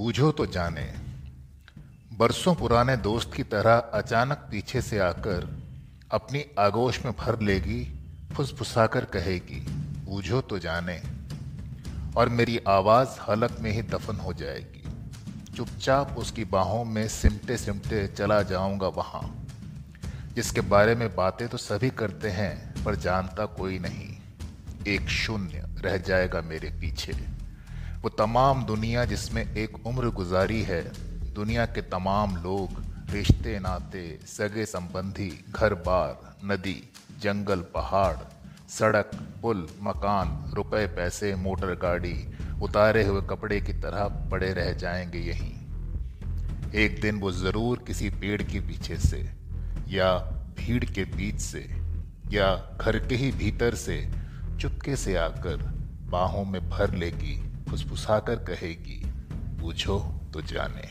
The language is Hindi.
बूझो तो जाने। बरसों पुराने दोस्त की तरह अचानक पीछे से आकर अपनी आगोश में भर लेगी, फुसफुसाकर कहेगी, बूझो तो जाने। और मेरी आवाज़ हलक में ही दफन हो जाएगी। चुपचाप उसकी बाहों में सिमटे सिमटे चला जाऊँगा वहाँ। जिसके बारे में बातें तो सभी करते हैं, पर जानता कोई नहीं। एक शून्य रह जाएगा मेरे पीछे। वो तमाम दुनिया जिसमें एक उम्र गुजारी है, दुनिया के तमाम लोग, रिश्ते, नाते, सगे संबंधी घर बार नदी, जंगल, पहाड़, सड़क, पुल, मकान, रुपए, पैसे, मोटर गाड़ी, उतारे हुए कपड़े की तरह पड़े रह जाएँगे यहीं। एक दिन वो ज़रूर किसी पेड़ के पीछे से, या भीड़ के बीच से, या घर के ही भीतर से, चुपके से आकर बाहों में भर लेगी। फुसफुसाकर कहेगी पूछो तो जाने।